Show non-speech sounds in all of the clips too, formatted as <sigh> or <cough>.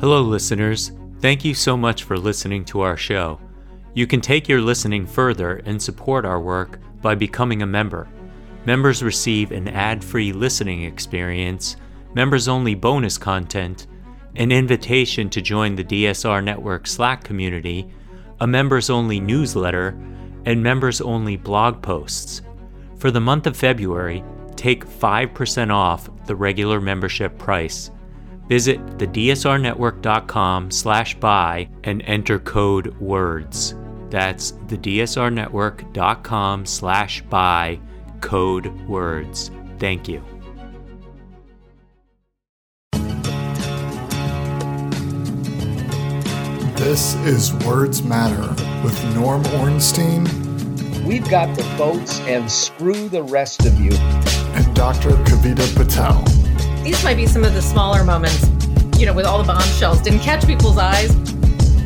Hello, listeners. Thank you so much for listening to our show. You can take your listening further and support our work by becoming a member. Members receive an ad free listening experience, members only bonus content, an invitation to join the DSR Network Slack community, a members only newsletter, and members only blog posts. For the month of February, take 5% off the regular membership price. Visit thedsrnetwork.com slash buy and enter code WORDS. That's thedsrnetwork.com slash buy, code WORDS. Thank you. This is Words Matter with Norm Ornstein We've got the votes and screw the rest of you. and Dr. Kavita Patel. These might be some of the smaller moments, you know, with all the bombshells. Didn't catch people's eyes.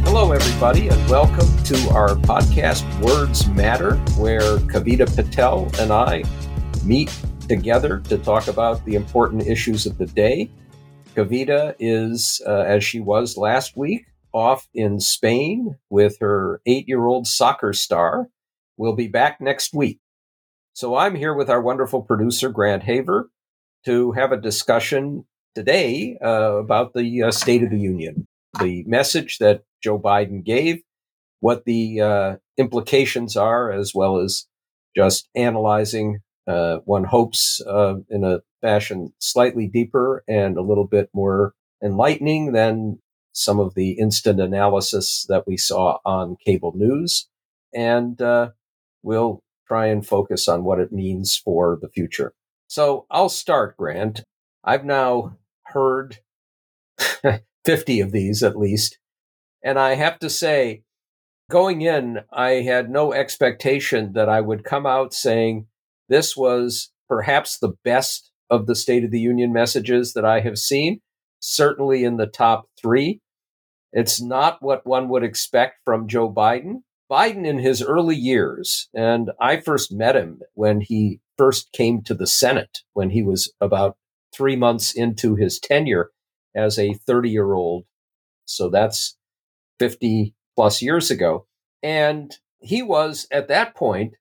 Hello, everybody, and welcome to our podcast, Words Matter, where Kavita Patel and I meet together to talk about the important issues of the day. Kavita is, uh, as she was last week, off in Spain with her eight year old soccer star. We'll be back next week. So I'm here with our wonderful producer, Grant Haver, to have a discussion today uh, about the uh, State of the Union, the message that Joe Biden gave, what the uh, implications are, as well as just analyzing. Uh, one hopes uh, in a fashion slightly deeper and a little bit more enlightening than some of the instant analysis that we saw on cable news. And uh, we'll try and focus on what it means for the future. So I'll start, Grant. I've now heard <laughs> 50 of these at least. And I have to say, going in, I had no expectation that I would come out saying this was perhaps the best of the State of the Union messages that I have seen, certainly in the top three. It's not what one would expect from Joe Biden. Biden in his early years, and I first met him when he first came to the Senate, when he was about three months into his tenure as a 30 year old. So that's 50 plus years ago. And he was at that point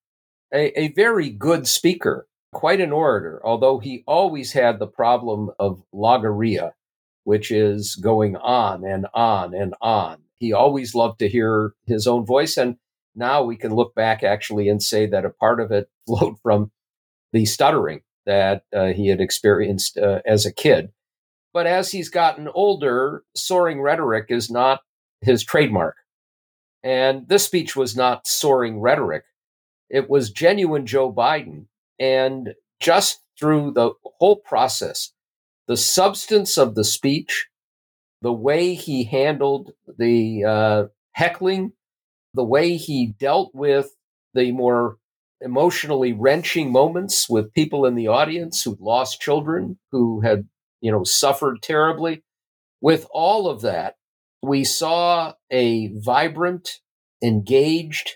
a, a very good speaker, quite an orator, although he always had the problem of logorrhea, which is going on and on and on. He always loved to hear his own voice. And now we can look back actually and say that a part of it <laughs> flowed from the stuttering that uh, he had experienced uh, as a kid. But as he's gotten older, soaring rhetoric is not his trademark. And this speech was not soaring rhetoric. It was genuine Joe Biden. And just through the whole process, the substance of the speech, the way he handled the uh, heckling, the way he dealt with the more emotionally wrenching moments with people in the audience who'd lost children, who had, you know, suffered terribly. With all of that, we saw a vibrant, engaged,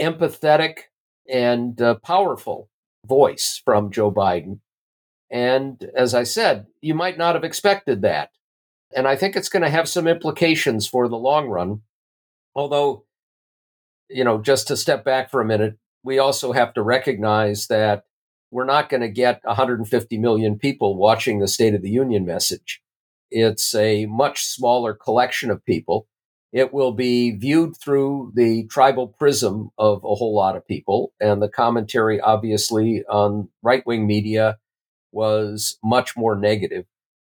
empathetic, and uh, powerful voice from Joe Biden. And as I said, you might not have expected that. And I think it's going to have some implications for the long run. Although, you know, just to step back for a minute, we also have to recognize that we're not going to get 150 million people watching the State of the Union message. It's a much smaller collection of people. It will be viewed through the tribal prism of a whole lot of people. And the commentary, obviously, on right wing media was much more negative.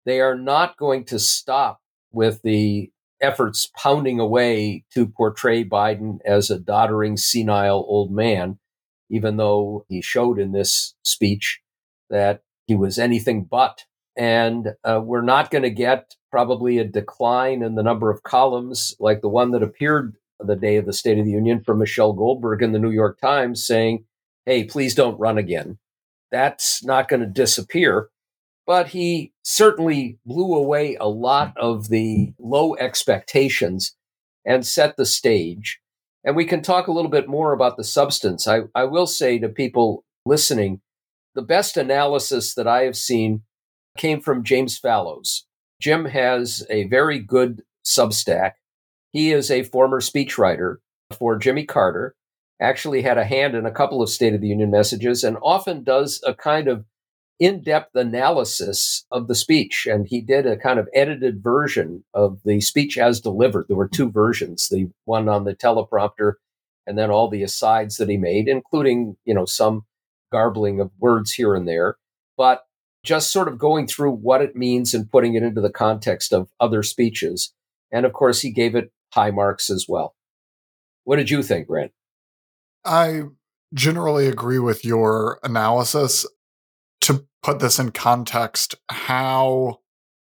They are not going to stop with the efforts pounding away to portray Biden as a doddering, senile old man, even though he showed in this speech that he was anything but And uh, we're not going to get probably a decline in the number of columns like the one that appeared the day of the State of the Union from Michelle Goldberg in the New York Times saying, hey, please don't run again. That's not going to disappear. But he certainly blew away a lot of the low expectations and set the stage. And we can talk a little bit more about the substance. I, I will say to people listening, the best analysis that I have seen came from James Fallows. Jim has a very good Substack. He is a former speechwriter for Jimmy Carter, actually had a hand in a couple of State of the Union messages, and often does a kind of in depth analysis of the speech. And he did a kind of edited version of the speech as delivered. There were two versions the one on the teleprompter and then all the asides that he made, including, you know, some garbling of words here and there. But just sort of going through what it means and putting it into the context of other speeches. And of course, he gave it high marks as well. What did you think, Brent? I generally agree with your analysis. To put this in context, how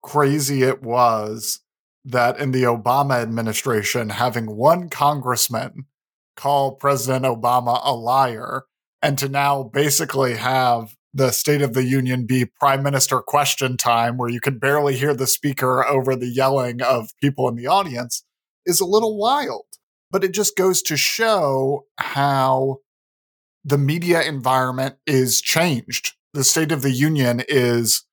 crazy it was that in the Obama administration, having one congressman call President Obama a liar, and to now basically have the State of the Union be prime minister question time, where you can barely hear the speaker over the yelling of people in the audience, is a little wild. But it just goes to show how the media environment is changed. The State of the Union is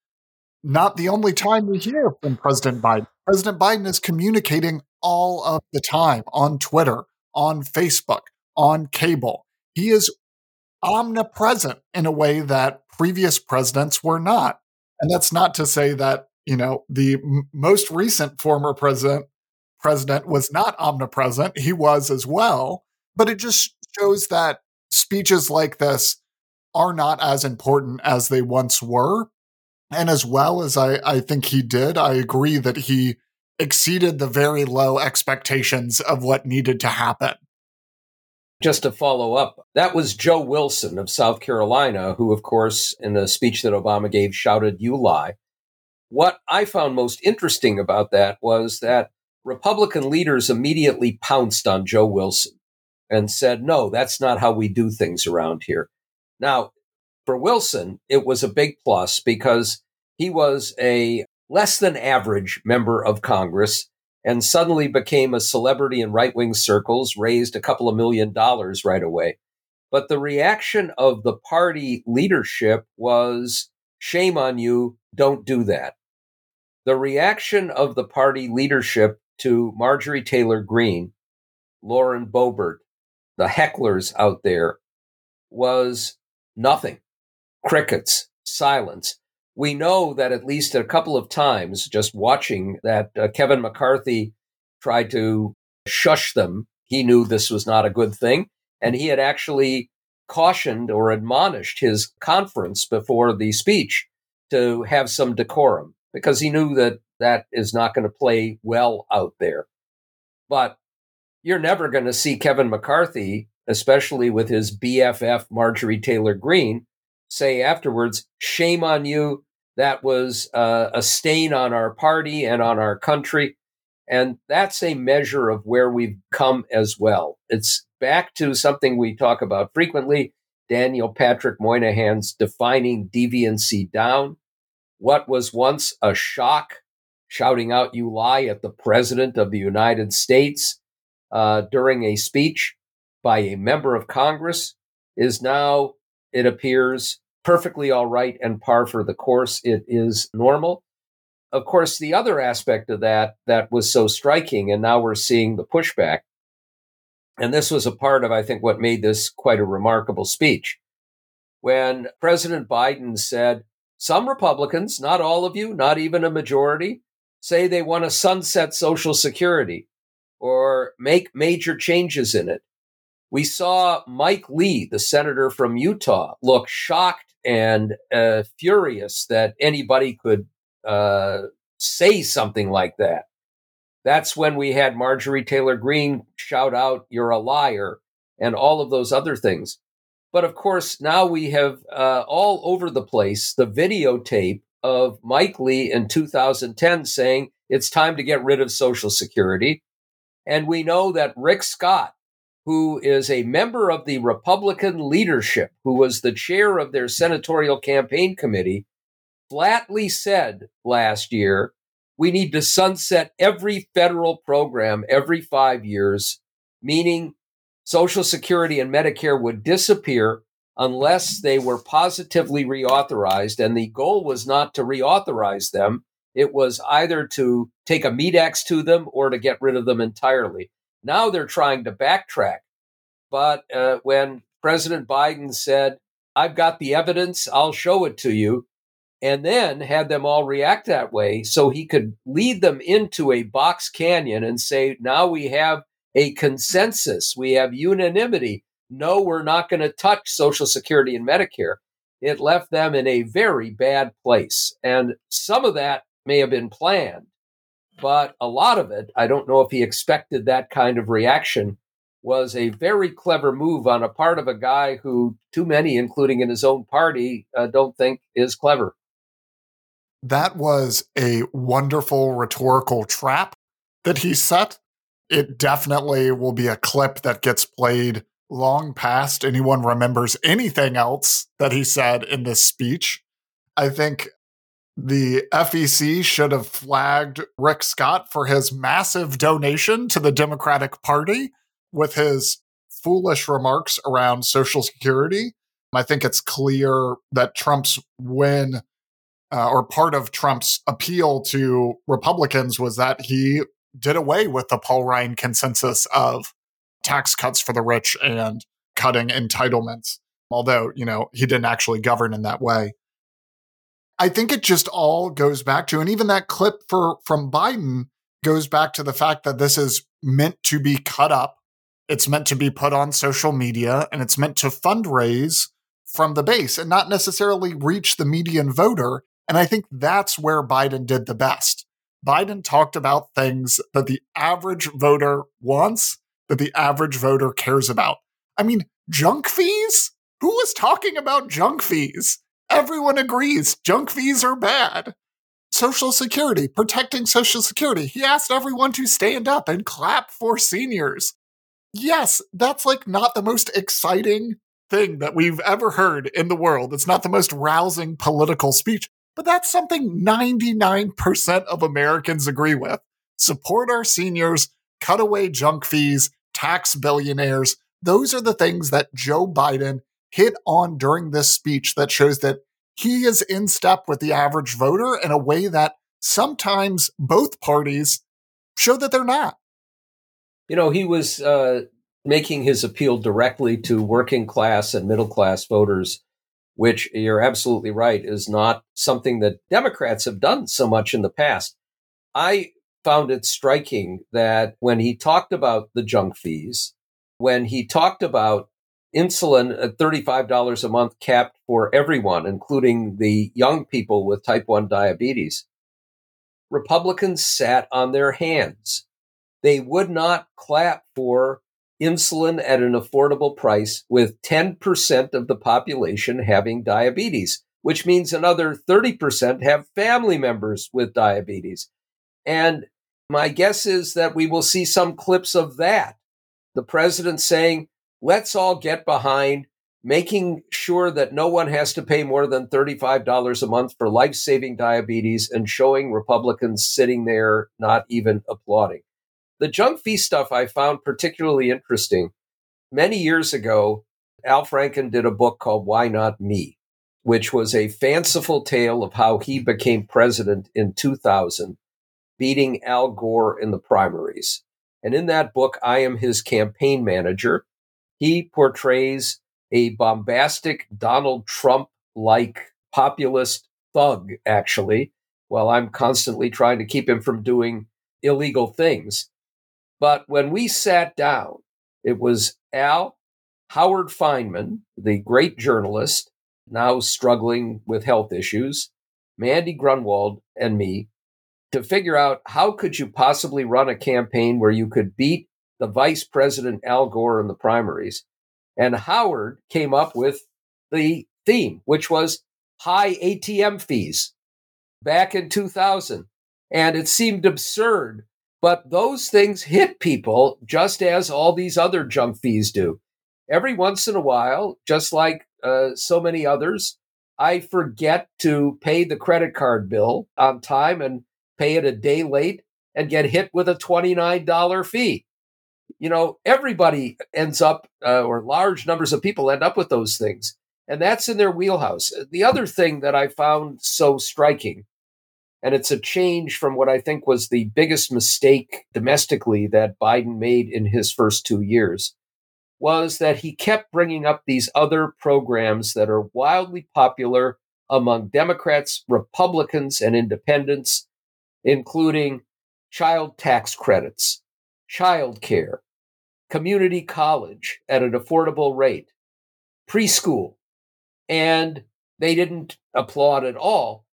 not the only time we hear from President Biden. President Biden is communicating all of the time on Twitter, on Facebook, on cable. He is omnipresent in a way that previous presidents were not. And that's not to say that, you know, the m- most recent former president president was not omnipresent. He was as well, but it just shows that speeches like this are not as important as they once were. And as well as I, I think he did, I agree that he exceeded the very low expectations of what needed to happen. Just to follow up, that was Joe Wilson of South Carolina, who, of course, in a speech that Obama gave, shouted, You lie. What I found most interesting about that was that Republican leaders immediately pounced on Joe Wilson and said, No, that's not how we do things around here. Now, for Wilson, it was a big plus because he was a less than average member of Congress and suddenly became a celebrity in right wing circles, raised a couple of million dollars right away. But the reaction of the party leadership was shame on you, don't do that. The reaction of the party leadership to Marjorie Taylor Greene, Lauren Boebert, the hecklers out there was nothing. Crickets, silence we know that at least a couple of times, just watching that uh, Kevin McCarthy tried to shush them, he knew this was not a good thing. And he had actually cautioned or admonished his conference before the speech to have some decorum because he knew that that is not going to play well out there. But you're never going to see Kevin McCarthy, especially with his BFF Marjorie Taylor Greene, say afterwards, shame on you. That was uh, a stain on our party and on our country. And that's a measure of where we've come as well. It's back to something we talk about frequently Daniel Patrick Moynihan's defining deviancy down. What was once a shock, shouting out, you lie, at the President of the United States uh, during a speech by a member of Congress, is now, it appears, perfectly all right and par for the course. It is normal. Of course, the other aspect of that that was so striking, and now we're seeing the pushback, and this was a part of, I think, what made this quite a remarkable speech. When President Biden said, Some Republicans, not all of you, not even a majority, say they want to sunset Social Security or make major changes in it. We saw Mike Lee, the senator from Utah, look shocked and uh, furious that anybody could uh, say something like that. That's when we had Marjorie Taylor Greene shout out, You're a liar, and all of those other things. But of course, now we have uh, all over the place the videotape of Mike Lee in 2010 saying it's time to get rid of Social Security. And we know that Rick Scott, who is a member of the Republican leadership, who was the chair of their senatorial campaign committee, flatly said last year we need to sunset every federal program every five years, meaning Social Security and Medicare would disappear unless they were positively reauthorized. And the goal was not to reauthorize them, it was either to take a meat axe to them or to get rid of them entirely. Now they're trying to backtrack. But uh, when President Biden said, I've got the evidence, I'll show it to you, and then had them all react that way so he could lead them into a box canyon and say, now we have a consensus, we have unanimity no, we're not going to touch Social Security and Medicare, it left them in a very bad place. And some of that may have been planned, but a lot of it, I don't know if he expected that kind of reaction, was a very clever move on a part of a guy who too many, including in his own party, uh, don't think is clever. That was a wonderful rhetorical trap that he set. It definitely will be a clip that gets played long past anyone remembers anything else that he said in this speech. I think the FEC should have flagged Rick Scott for his massive donation to the Democratic Party with his foolish remarks around Social Security. I think it's clear that Trump's win uh, or part of Trump's appeal to Republicans was that he did away with the Paul Ryan consensus of tax cuts for the rich and cutting entitlements, although, you know, he didn't actually govern in that way. I think it just all goes back to, and even that clip for from Biden goes back to the fact that this is meant to be cut up. It's meant to be put on social media and it's meant to fundraise from the base and not necessarily reach the median voter. And I think that's where Biden did the best. Biden talked about things that the average voter wants that the average voter cares about. I mean, junk fees? Who was talking about junk fees? Everyone agrees junk fees are bad. Social Security, protecting Social Security. He asked everyone to stand up and clap for seniors. Yes, that's like not the most exciting thing that we've ever heard in the world. It's not the most rousing political speech, but that's something 99% of Americans agree with. Support our seniors, cut away junk fees, tax billionaires. Those are the things that Joe Biden hit on during this speech that shows that he is in step with the average voter in a way that sometimes both parties show that they're not. You know, he was uh, making his appeal directly to working class and middle class voters, which you're absolutely right is not something that Democrats have done so much in the past. I found it striking that when he talked about the junk fees, when he talked about insulin at $35 a month capped for everyone, including the young people with type 1 diabetes, Republicans sat on their hands. They would not clap for insulin at an affordable price with 10% of the population having diabetes, which means another 30% have family members with diabetes. And my guess is that we will see some clips of that. The president saying, let's all get behind making sure that no one has to pay more than $35 a month for life saving diabetes and showing Republicans sitting there not even applauding. The junk fee stuff I found particularly interesting. Many years ago, Al Franken did a book called Why Not Me, which was a fanciful tale of how he became president in 2000 beating Al Gore in the primaries. And in that book, I am his campaign manager. He portrays a bombastic Donald Trump like populist thug, actually, while I'm constantly trying to keep him from doing illegal things. But when we sat down, it was Al, Howard Fineman, the great journalist, now struggling with health issues, Mandy Grunwald, and me to figure out how could you possibly run a campaign where you could beat the vice president Al Gore in the primaries. And Howard came up with the theme, which was high ATM fees. back in 2000. And it seemed absurd. But those things hit people just as all these other junk fees do. Every once in a while, just like uh, so many others, I forget to pay the credit card bill on time and pay it a day late and get hit with a $29 fee. You know, everybody ends up, uh, or large numbers of people end up with those things. And that's in their wheelhouse. The other thing that I found so striking, and it's a change from what I think was the biggest mistake domestically that Biden made in his first two years, was that he kept bringing up these other programs that are wildly popular among Democrats, Republicans, and independents, including child tax credits, child care, community college at an affordable rate, preschool. And they didn't applaud at all,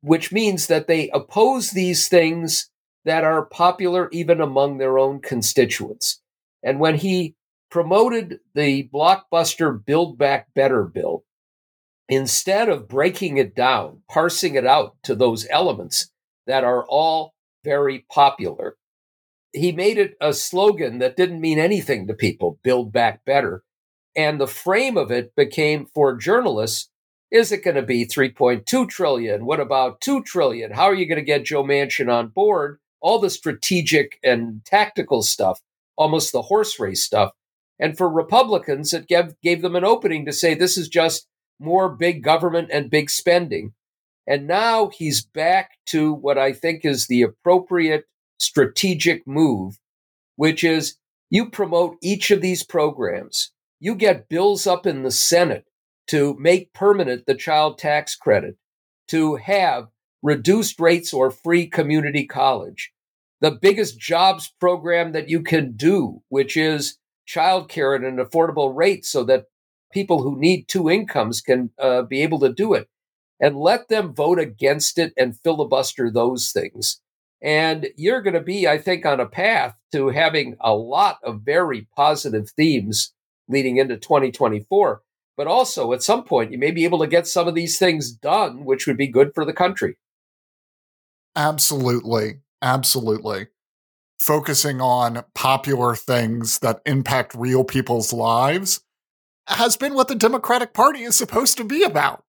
which means that they oppose these things that are popular even among their own constituents. And when he promoted the blockbuster Build Back Better bill, instead of breaking it down, parsing it out to those elements that are all very popular, he made it a slogan that didn't mean anything to people Build Back Better. And the frame of it became for journalists is it going to be 3.2 trillion? What about 2 trillion? How are you going to get Joe Manchin on board? All the strategic and tactical stuff, almost the horse race stuff. And for Republicans, it gave, gave them an opening to say this is just more big government and big spending. And now he's back to what I think is the appropriate strategic move, which is you promote each of these programs. You get bills up in the Senate to make permanent the child tax credit, to have reduced rates or free community college, the biggest jobs program that you can do, which is childcare at an affordable rate so that people who need two incomes can uh, be able to do it and let them vote against it and filibuster those things. And you're going to be, I think, on a path to having a lot of very positive themes leading into 2024. But also, at some point, you may be able to get some of these things done, which would be good for the country. Absolutely. Absolutely focusing on popular things that impact real people's lives has been what the Democratic Party is supposed to be about.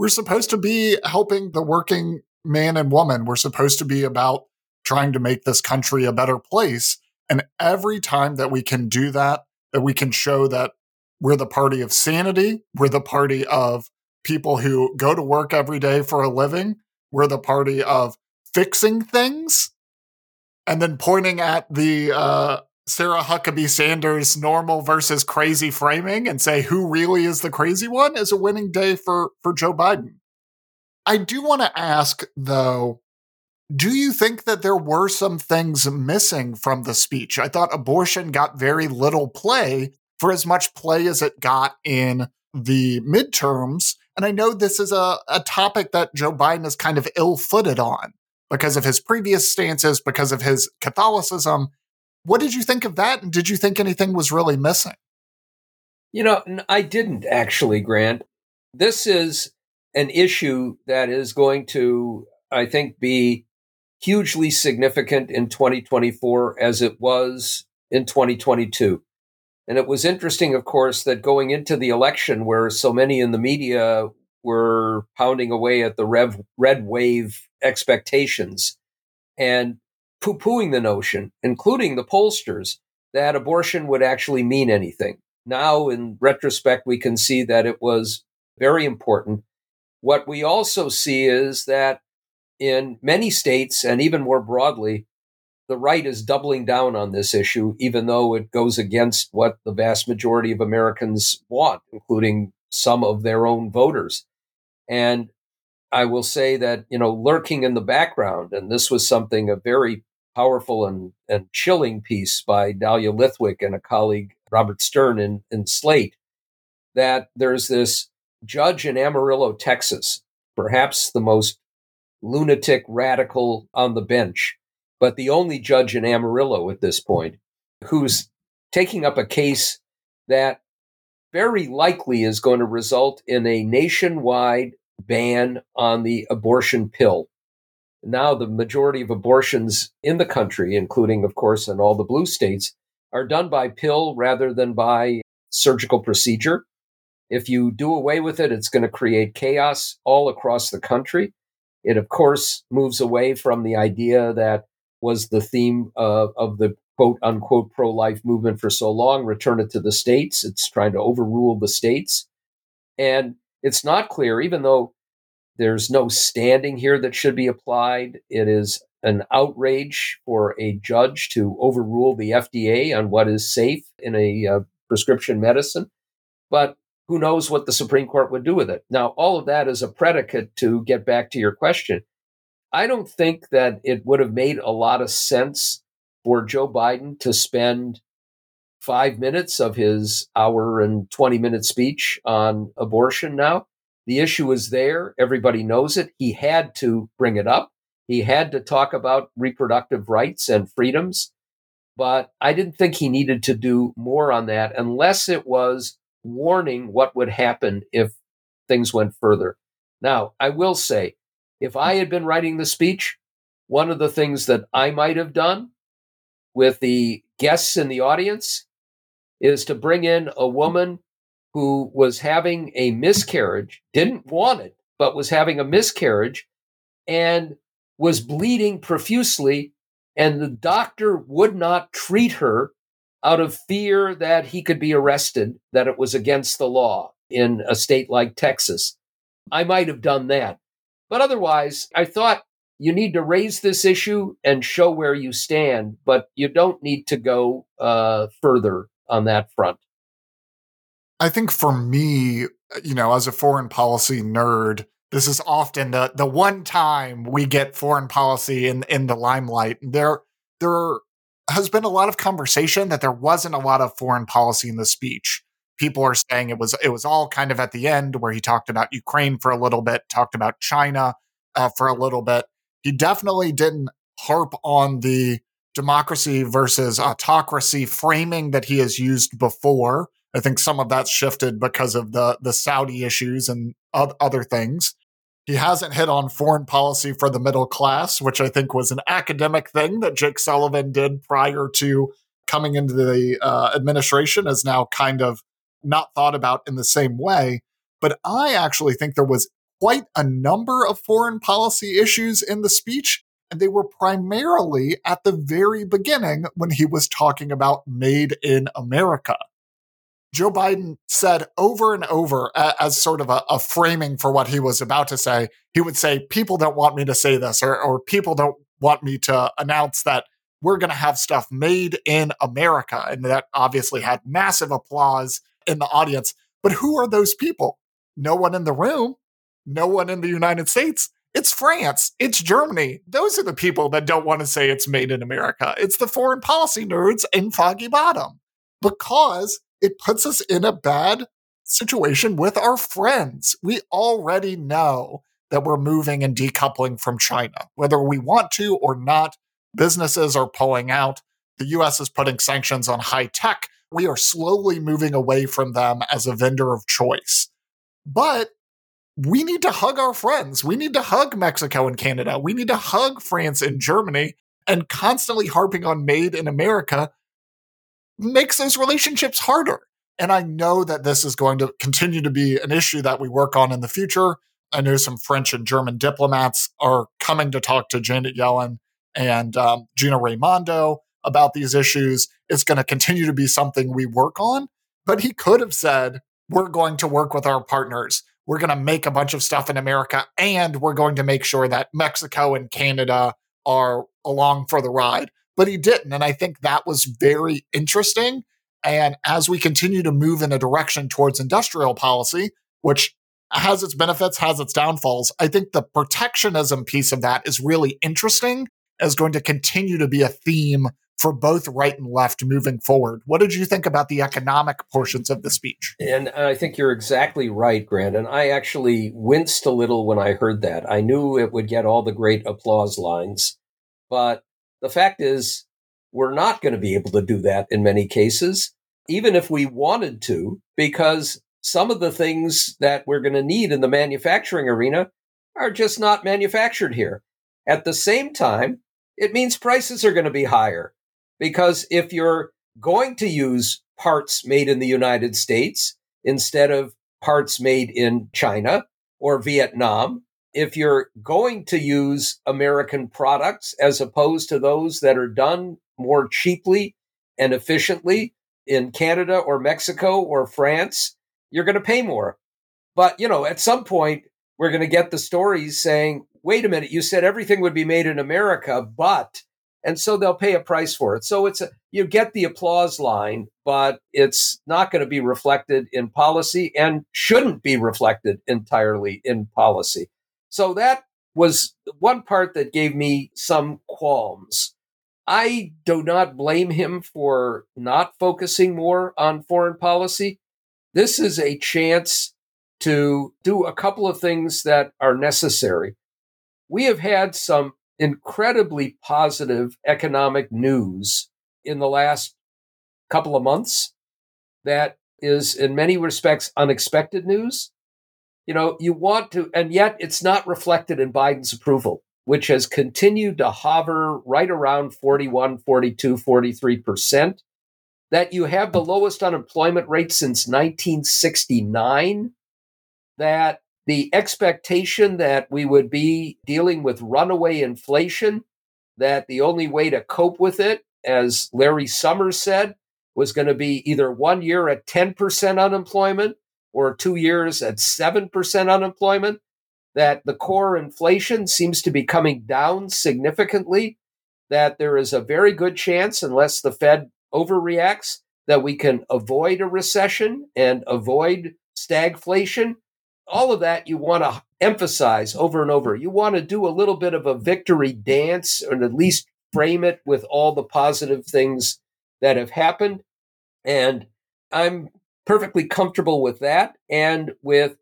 We're supposed to be helping the working man and woman. We're supposed to be about trying to make this country a better place. And every time that we can do that, that we can show that we're the party of sanity, we're the party of people who go to work every day for a living, we're the party of fixing things and then pointing at the uh, Sarah Huckabee Sanders normal versus crazy framing and say who really is the crazy one is a winning day for for Joe Biden. I do want to ask though, do you think that there were some things missing from the speech? I thought abortion got very little play for as much play as it got in the midterms. And I know this is a, a topic that Joe Biden is kind of ill footed on because of his previous stances, because of his Catholicism. What did you think of that? And did you think anything was really missing? You know, I didn't actually, Grant. This is an issue that is going to, I think, be hugely significant in 2024 as it was in 2022. And it was interesting, of course, that going into the election where so many in the media were pounding away at the rev, red wave expectations and poo pooing the notion, including the pollsters, that abortion would actually mean anything. Now, in retrospect, we can see that it was very important. What we also see is that in many states, and even more broadly, the right is doubling down on this issue, even though it goes against what the vast majority of Americans want, including some of their own voters. And I will say that, you know, lurking in the background, and this was something a very powerful and, and chilling piece by Dahlia Lithwick and a colleague, Robert Stern, in, in Slate, that there's this judge in Amarillo, Texas, perhaps the most lunatic radical on the bench, but the only judge in Amarillo at this point, who's taking up a case that very likely is going to result in a nationwide ban on the abortion pill. now the majority of abortions in the country, including, of course, in all the blue states, are done by pill rather than by surgical procedure. If you do away with it, it's going to create chaos all across the country. It, of course, moves away from the idea that was the theme uh, of the quote unquote pro life movement for so long return it to the states. It's trying to overrule the states. And it's not clear, even though there's no standing here that should be applied. It is an outrage for a judge to overrule the FDA on what is safe in a uh, prescription medicine. But who knows what the Supreme Court would do with it? Now, all of that is a predicate to get back to your question. I don't think that it would have made a lot of sense for Joe Biden to spend five minutes of his hour and 20 minute speech on abortion now. The issue is there. Everybody knows it. He had to bring it up. He had to talk about reproductive rights and freedoms. But I didn't think he needed to do more on that unless it was warning what would happen if things went further. Now, I will say, if I had been writing the speech, one of the things that I might have done with the guests in the audience is to bring in a woman who was having a miscarriage, didn't want it, but was having a miscarriage and was bleeding profusely. And the doctor would not treat her out of fear that he could be arrested, that it was against the law in a state like Texas. I might have done that. But otherwise, I thought you need to raise this issue and show where you stand, but you don't need to go uh, further on that front. I think for me, you know, as a foreign policy nerd, this is often the the one time we get foreign policy in in the limelight. There there has been a lot of conversation that there wasn't a lot of foreign policy in the speech. People are saying it was it was all kind of at the end where he talked about Ukraine for a little bit, talked about China uh, for a little bit. He definitely didn't harp on the democracy versus autocracy framing that he has used before. I think some of that's shifted because of the the Saudi issues and other things. He hasn't hit on foreign policy for the middle class, which I think was an academic thing that Jake Sullivan did prior to coming into the uh, administration, is now kind of not thought about in the same way. But I actually think there was quite a number of foreign policy issues in the speech. And they were primarily at the very beginning when he was talking about made in America. Joe Biden said over and over as sort of a, a, framing for what he was about to say, he would say, People don't want me to say this, or, or people don't want me to announce that we're going to have stuff made in America. And that obviously had massive applause in the audience. But who are those people? No one in the room, no one in the United States. It's France, it's Germany. Those are the people that don't want to say it's made in America. It's the foreign policy nerds in Foggy Bottom because it puts us in a bad situation with our friends. We already know that we're moving and decoupling from China. Whether we want to or not, businesses are pulling out. The US is putting sanctions on high tech. We are slowly moving away from them as a vendor of choice. But we need to hug our friends. We need to hug Mexico and Canada. We need to hug France and Germany. And constantly harping on made in America makes those relationships harder. And I know that this is going to continue to be an issue that we work on in the future. I know some French and German diplomats are coming to talk to Janet Yellen and um, Gina Raimondo about these issues. It's going to continue to be something we work on. But he could have said, we're going to work with our partners. We're going to make a bunch of stuff in America, and we're going to make sure that Mexico and Canada are along for the ride but he didn't. And I think that was very interesting. And as we continue to move in a direction towards industrial policy, which has its benefits, has its downfalls, I think the protectionism piece of that is really interesting, is going to continue to be a theme for both right and left moving forward. What did you think about the economic portions of the speech? And I think you're exactly right, Grant. And I actually winced a little when I heard that. I knew it would get all the great applause lines, but the fact is, we're not going to be able to do that in many cases, even if we wanted to, because some of the things that we're going to need in the manufacturing arena are just not manufactured here. At the same time, it means prices are going to be higher because if you're going to use parts made in the United States instead of parts made in China or Vietnam, if you're going to use American products as opposed to those that are done more cheaply and efficiently in Canada or Mexico or France, you're going to pay more. But, you know, at some point, we're going to get the stories saying, wait a minute, you said everything would be made in America, but, and so they'll pay a price for it. So it's a, you get the applause line, but it's not going to be reflected in policy and shouldn't be reflected entirely in policy. So that was one part that gave me some qualms. I do not blame him for not focusing more on foreign policy. This is a chance to do a couple of things that are necessary. We have had some incredibly positive economic news in the last couple of months that is, in many respects, unexpected news. You know, you want to, and yet it's not reflected in Biden's approval, which has continued to hover right around 41, 42, 43%. That you have the lowest unemployment rate since 1969 that the expectation that we would be dealing with runaway inflation, that the only way to cope with it, as Larry Summers said, was going to be either one year at 10% unemployment or two years at 7% unemployment, that the core inflation seems to be coming down significantly, that there is a very good chance, unless the Fed overreacts, that we can avoid a recession and avoid stagflation all of that you want to emphasize over and over. You want to do a little bit of a victory dance and at least frame it with all the positive things that have happened. And I'm perfectly comfortable with that and with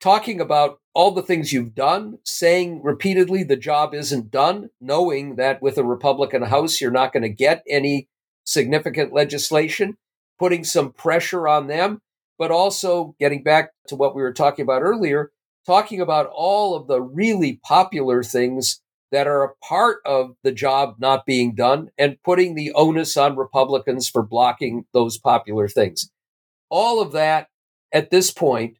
talking about all the things you've done, saying repeatedly the job isn't done, knowing that with a Republican House, you're not going to get any significant legislation, putting some pressure on them but also getting back to what we were talking about earlier, talking about all of the really popular things that are a part of the job not being done and putting the onus on Republicans for blocking those popular things. All of that at this point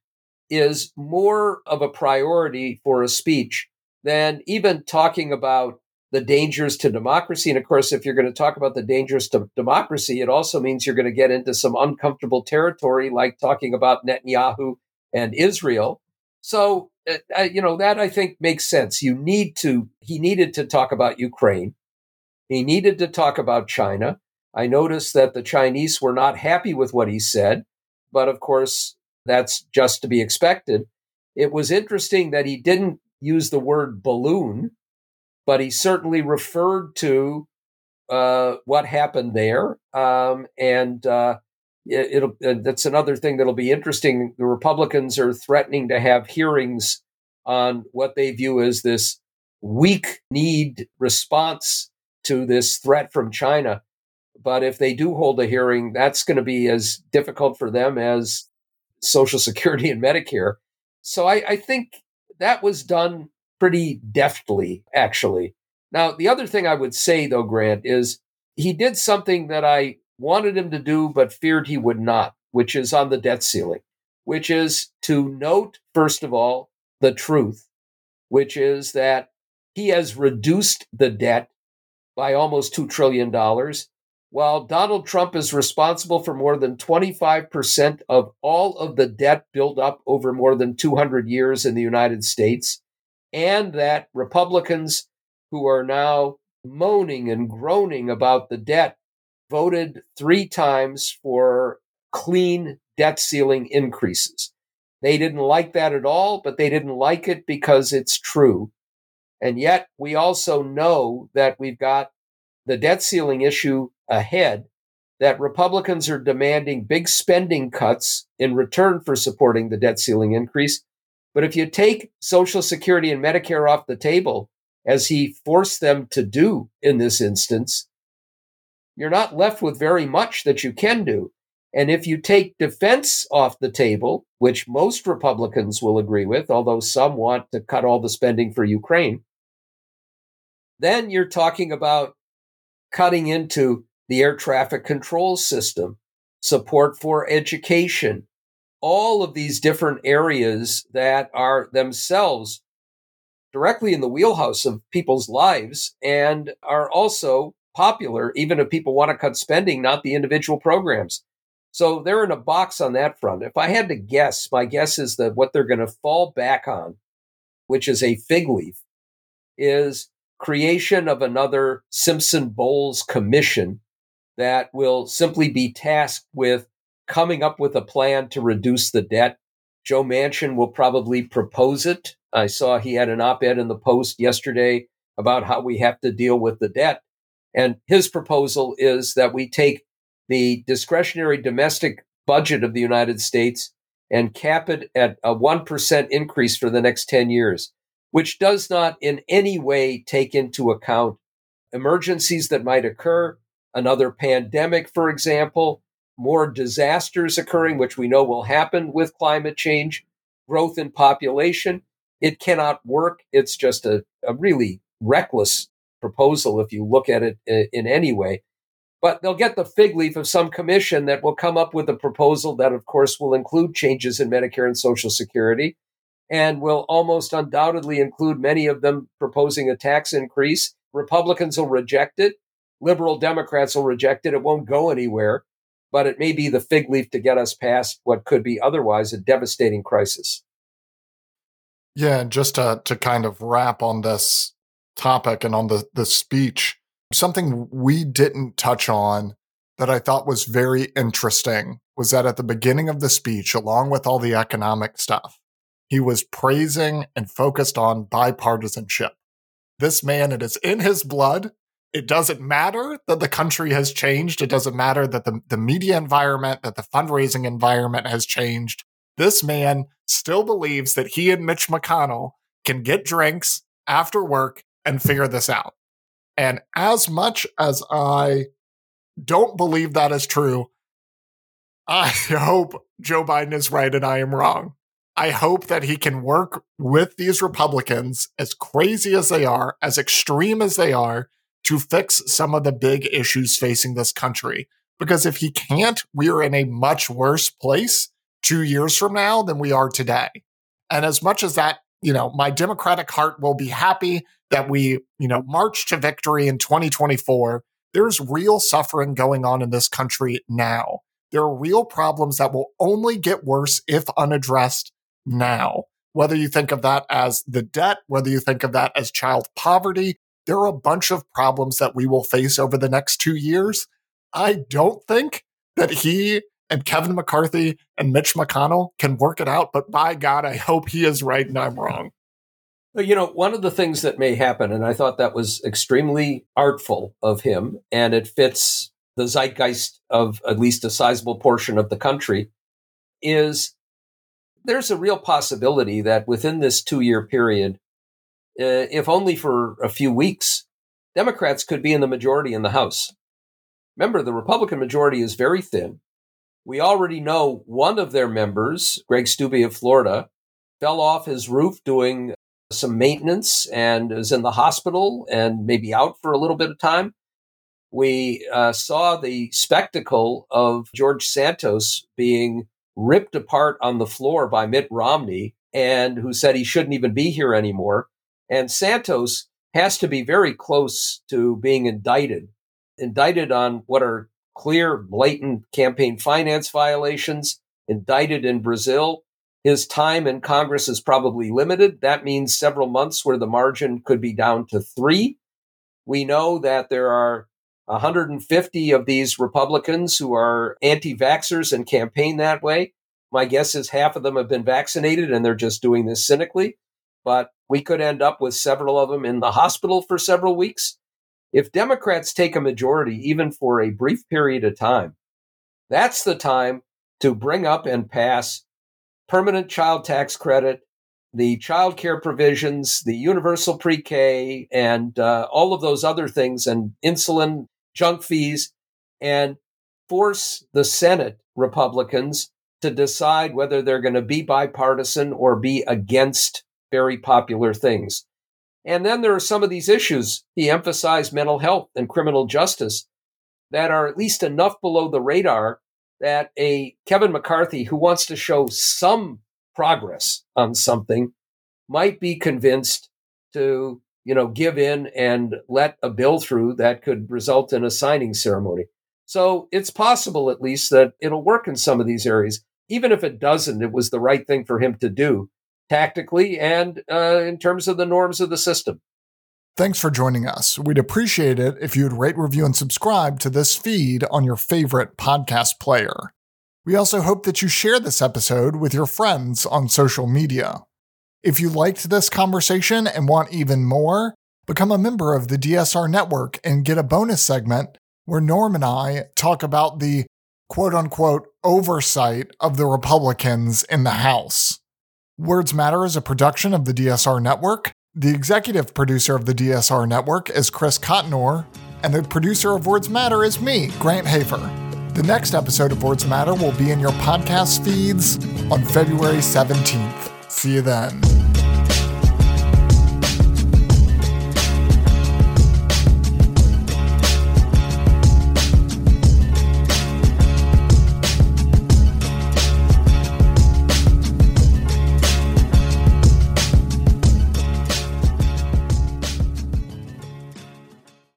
is more of a priority for a speech than even talking about the dangers to democracy. And of course, if you're going to talk about the dangers to democracy, it also means you're going to get into some uncomfortable territory, like talking about Netanyahu and Israel. So, uh, you know, that I think makes sense. You need to, he needed to talk about Ukraine. He needed to talk about China. I noticed that the Chinese were not happy with what he said, but of course, that's just to be expected. It was interesting that he didn't use the word balloon but he certainly referred to uh, what happened there. Um, and uh, it, will uh, that's another thing that'll be interesting. The Republicans are threatening to have hearings on what they view as this weak need response to this threat from China. But if they do hold a hearing, that's going to be as difficult for them as Social Security <laughs> and Medicare. So I, I think that was done pretty deftly, actually. Now, the other thing I would say, though, Grant, is he did something that I wanted him to do, but feared he would not, which is on the debt ceiling, which is to note, first of all, the truth, which is that he has reduced the debt by almost $2 trillion, while Donald Trump is responsible for more than 25% of all of the debt built up over more than 200 years in the United States and that Republicans who are now moaning and groaning about the debt voted three times for clean debt ceiling increases. They didn't like that at all, but they didn't like it because it's true. And yet, we also know that we've got the debt ceiling issue ahead, that Republicans are demanding big spending cuts in return for supporting the debt ceiling increase. But if you take Social Security and Medicare off the table, as he forced them to do in this instance, you're not left with very much that you can do. And if you take defense off the table, which most Republicans will agree with, although some want to cut all the spending for Ukraine, Then you're talking about cutting into the air traffic control system, support for education, all of these different areas that are themselves directly in the wheelhouse of people's lives and are also popular, even if people want to cut spending, not the individual programs. So they're in a box on that front. If I had to guess, my guess is that what they're going to fall back on, which is a fig leaf, is creation of another Simpson Bowles commission that will simply be tasked with coming up with a plan to reduce the debt. Joe Manchin will probably propose it. I saw he had an op ed in the Post yesterday about how we have to deal with the debt. And his proposal is that we take the discretionary domestic budget of the United States and cap it at a 1% increase for the next 10 years, which does not in any way take into account emergencies that might occur, another pandemic, for example, more disasters occurring, which we know will happen with climate change, growth in population. It cannot work. It's just a, a really reckless proposal if you look at it in, in any way. But they'll get the fig leaf of some commission that will come up with a proposal that, of course, will include changes in Medicare and Social Security and will almost undoubtedly include many of them proposing a tax increase. Republicans will reject it. Liberal Democrats will reject it. It won't go anywhere but it may be the fig leaf to get us past what could be otherwise a devastating crisis. Yeah, and just to, to kind of wrap on this topic and on the, the speech, something we didn't touch on that I thought was very interesting was that at the beginning of the speech, along with all the economic stuff, he was praising and focused on bipartisanship. This man, it is in his blood it doesn't matter that the country has changed. It doesn't matter that the, the media environment, that the fundraising environment has changed. This man still believes that he and Mitch McConnell can get drinks after work and figure this out. And as much as I don't believe that is true, I <laughs> hope Joe Biden is right and I am wrong. I hope that he can work with these Republicans, as crazy as they are, as extreme as they are, to fix some of the big issues facing this country. Because if he can't, we are in a much worse place two years from now than we are today. And as much as that, you know, my Democratic heart will be happy that we, you know, march to victory in 2024, there's real suffering going on in this country now. There are real problems that will only get worse if unaddressed now. Whether you think of that as the debt, whether you think of that as child poverty, there are a bunch of problems that we will face over the next two years. I don't think that he and Kevin McCarthy and Mitch McConnell can work it out, but by God, I hope he is right and I'm wrong. You know, one of the things that may happen, and I thought that was extremely artful of him, and it fits the zeitgeist of at least a sizable portion of the country, is there's a real possibility that within this two year period, uh, if only for a few weeks, Democrats could be in the majority in the House. Remember, the Republican majority is very thin. We already know one of their members, Greg Steube of Florida, fell off his roof doing some maintenance and is in the hospital and maybe out for a little bit of time. We uh, saw the spectacle of George Santos being ripped apart on the floor by Mitt Romney and who said he shouldn't even be here anymore. And Santos has to be very close to being indicted, indicted on what are clear, blatant campaign finance violations, indicted in Brazil. His time in Congress is probably limited. That means several months where the margin could be down to three. We know that there are 150 of these Republicans who are anti vaxxers and campaign that way. My guess is half of them have been vaccinated and they're just doing this cynically but we could end up with several of them in the hospital for several weeks. If Democrats take a majority, even for a brief period of time, that's the time to bring up and pass permanent child tax credit, the child care provisions, the universal pre K, and uh, all of those other things, and insulin junk fees, and force the Senate Republicans to decide whether they're going to be bipartisan or be against very popular things. And then there are some of these issues. He emphasized mental health and criminal justice that are at least enough below the radar that a Kevin McCarthy who wants to show some progress on something might be convinced to, you know, give in and let a bill through that could result in a signing ceremony. So it's possible, at least, that it'll work in some of these areas. Even if it doesn't, it was the right thing for him to do tactically and uh, in terms of the norms of the system. Thanks for joining us. We'd appreciate it if you'd rate, review, and subscribe to this feed on your favorite podcast player. We also hope that you share this episode with your friends on social media. If you liked this conversation and want even more, become a member of the DSR network and get a bonus segment where Norm and I talk about the quote unquote oversight of the Republicans in the House. Words Matter is a production of the DSR network. The executive producer of the DSR network is Chris Cottonor, and the producer of Words Matter is me, Grant Hafer. The next episode of Words Matter will be in your podcast feeds on February 17th. See you then.